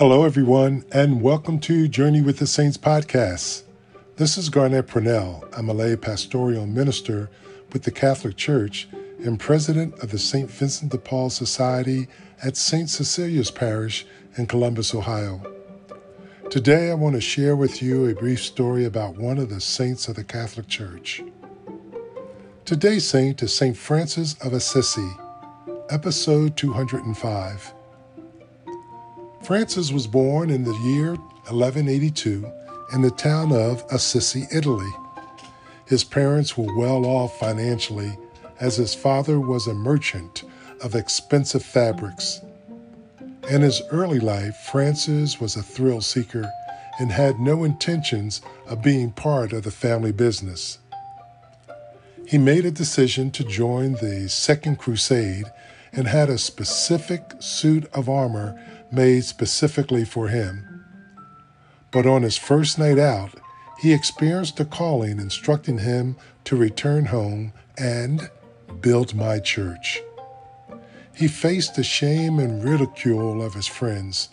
Hello, everyone, and welcome to Journey with the Saints podcast. This is Garnett Purnell. I'm a lay pastoral minister with the Catholic Church and president of the St. Vincent de Paul Society at St. Cecilia's Parish in Columbus, Ohio. Today, I want to share with you a brief story about one of the saints of the Catholic Church. Today's saint is St. Francis of Assisi, episode 205. Francis was born in the year 1182 in the town of Assisi, Italy. His parents were well off financially as his father was a merchant of expensive fabrics. In his early life, Francis was a thrill seeker and had no intentions of being part of the family business. He made a decision to join the Second Crusade and had a specific suit of armor made specifically for him. But on his first night out, he experienced a calling instructing him to return home and build my church. He faced the shame and ridicule of his friends,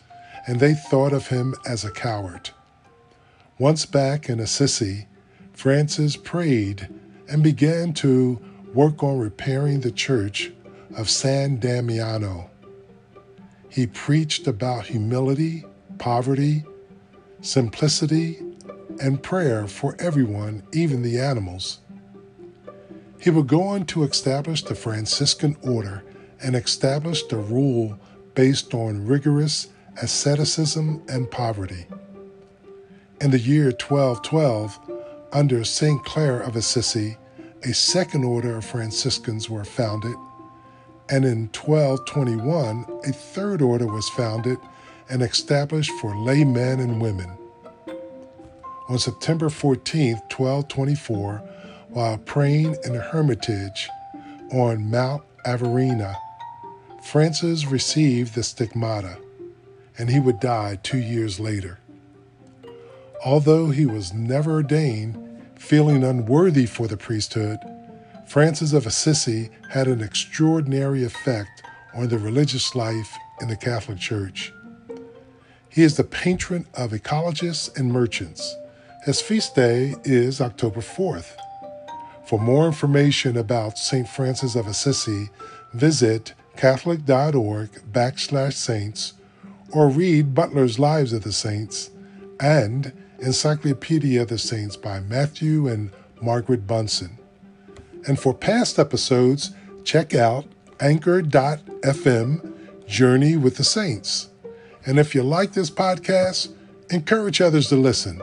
and they thought of him as a coward. Once back in Assisi, Francis prayed and began to work on repairing the church of San Damiano. He preached about humility, poverty, simplicity, and prayer for everyone, even the animals. He would go on to establish the Franciscan order and establish the rule based on rigorous asceticism and poverty. In the year 1212, under St. Clare of Assisi, a second order of Franciscans were founded and in 1221, a third order was founded and established for laymen and women. On September 14, 1224, while praying in a hermitage on Mount Averina, Francis received the stigmata, and he would die two years later. Although he was never ordained, feeling unworthy for the priesthood, Francis of Assisi had an extraordinary effect on the religious life in the Catholic Church. He is the patron of ecologists and merchants. His feast day is October 4th. For more information about St. Francis of Assisi, visit catholic.org backslash saints or read Butler's Lives of the Saints and Encyclopedia of the Saints by Matthew and Margaret Bunson. And for past episodes, check out anchor.fm Journey with the Saints. And if you like this podcast, encourage others to listen.